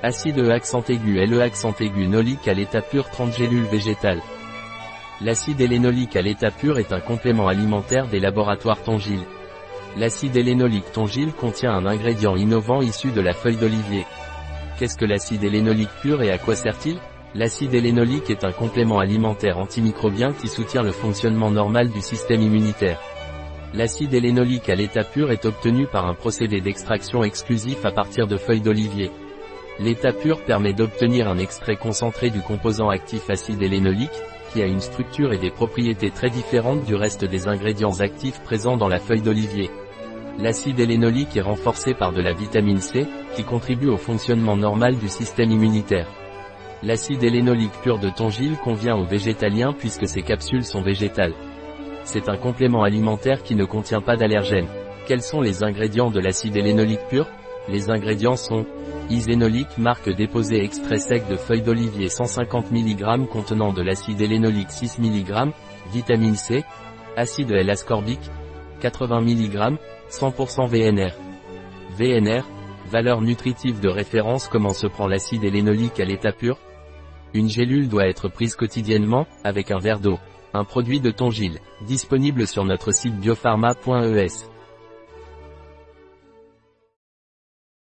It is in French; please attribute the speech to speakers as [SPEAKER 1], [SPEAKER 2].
[SPEAKER 1] Acide E accent aigu Le accent aigu nolique à l'état pur 30 gélules végétales. L'acide hélénolique à l'état pur est un complément alimentaire des laboratoires Tongil. L'acide hélénolique Tongil contient un ingrédient innovant issu de la feuille d'olivier. Qu'est-ce que l'acide hélénolique pur et à quoi sert-il? L'acide hélénolique est un complément alimentaire antimicrobien qui soutient le fonctionnement normal du système immunitaire. L'acide hélénolique à l'état pur est obtenu par un procédé d'extraction exclusif à partir de feuilles d'olivier. L'état pur permet d'obtenir un extrait concentré du composant actif acide hélénolique, qui a une structure et des propriétés très différentes du reste des ingrédients actifs présents dans la feuille d'olivier. L'acide hélénolique est renforcé par de la vitamine C, qui contribue au fonctionnement normal du système immunitaire. L'acide hélénolique pur de tongil convient aux végétaliens puisque ses capsules sont végétales. C'est un complément alimentaire qui ne contient pas d'allergènes. Quels sont les ingrédients de l'acide hélénolique pur? Les ingrédients sont Isénolique marque déposée extrait sec de feuilles d'olivier 150 mg contenant de l'acide hélénolique 6 mg, vitamine C, acide L-ascorbique, 80 mg, 100% VNR. VNR, valeur nutritive de référence Comment se prend l'acide hélénolique à l'état pur? Une gélule doit être prise quotidiennement, avec un verre d'eau. Un produit de Tongil, disponible sur notre site biopharma.es.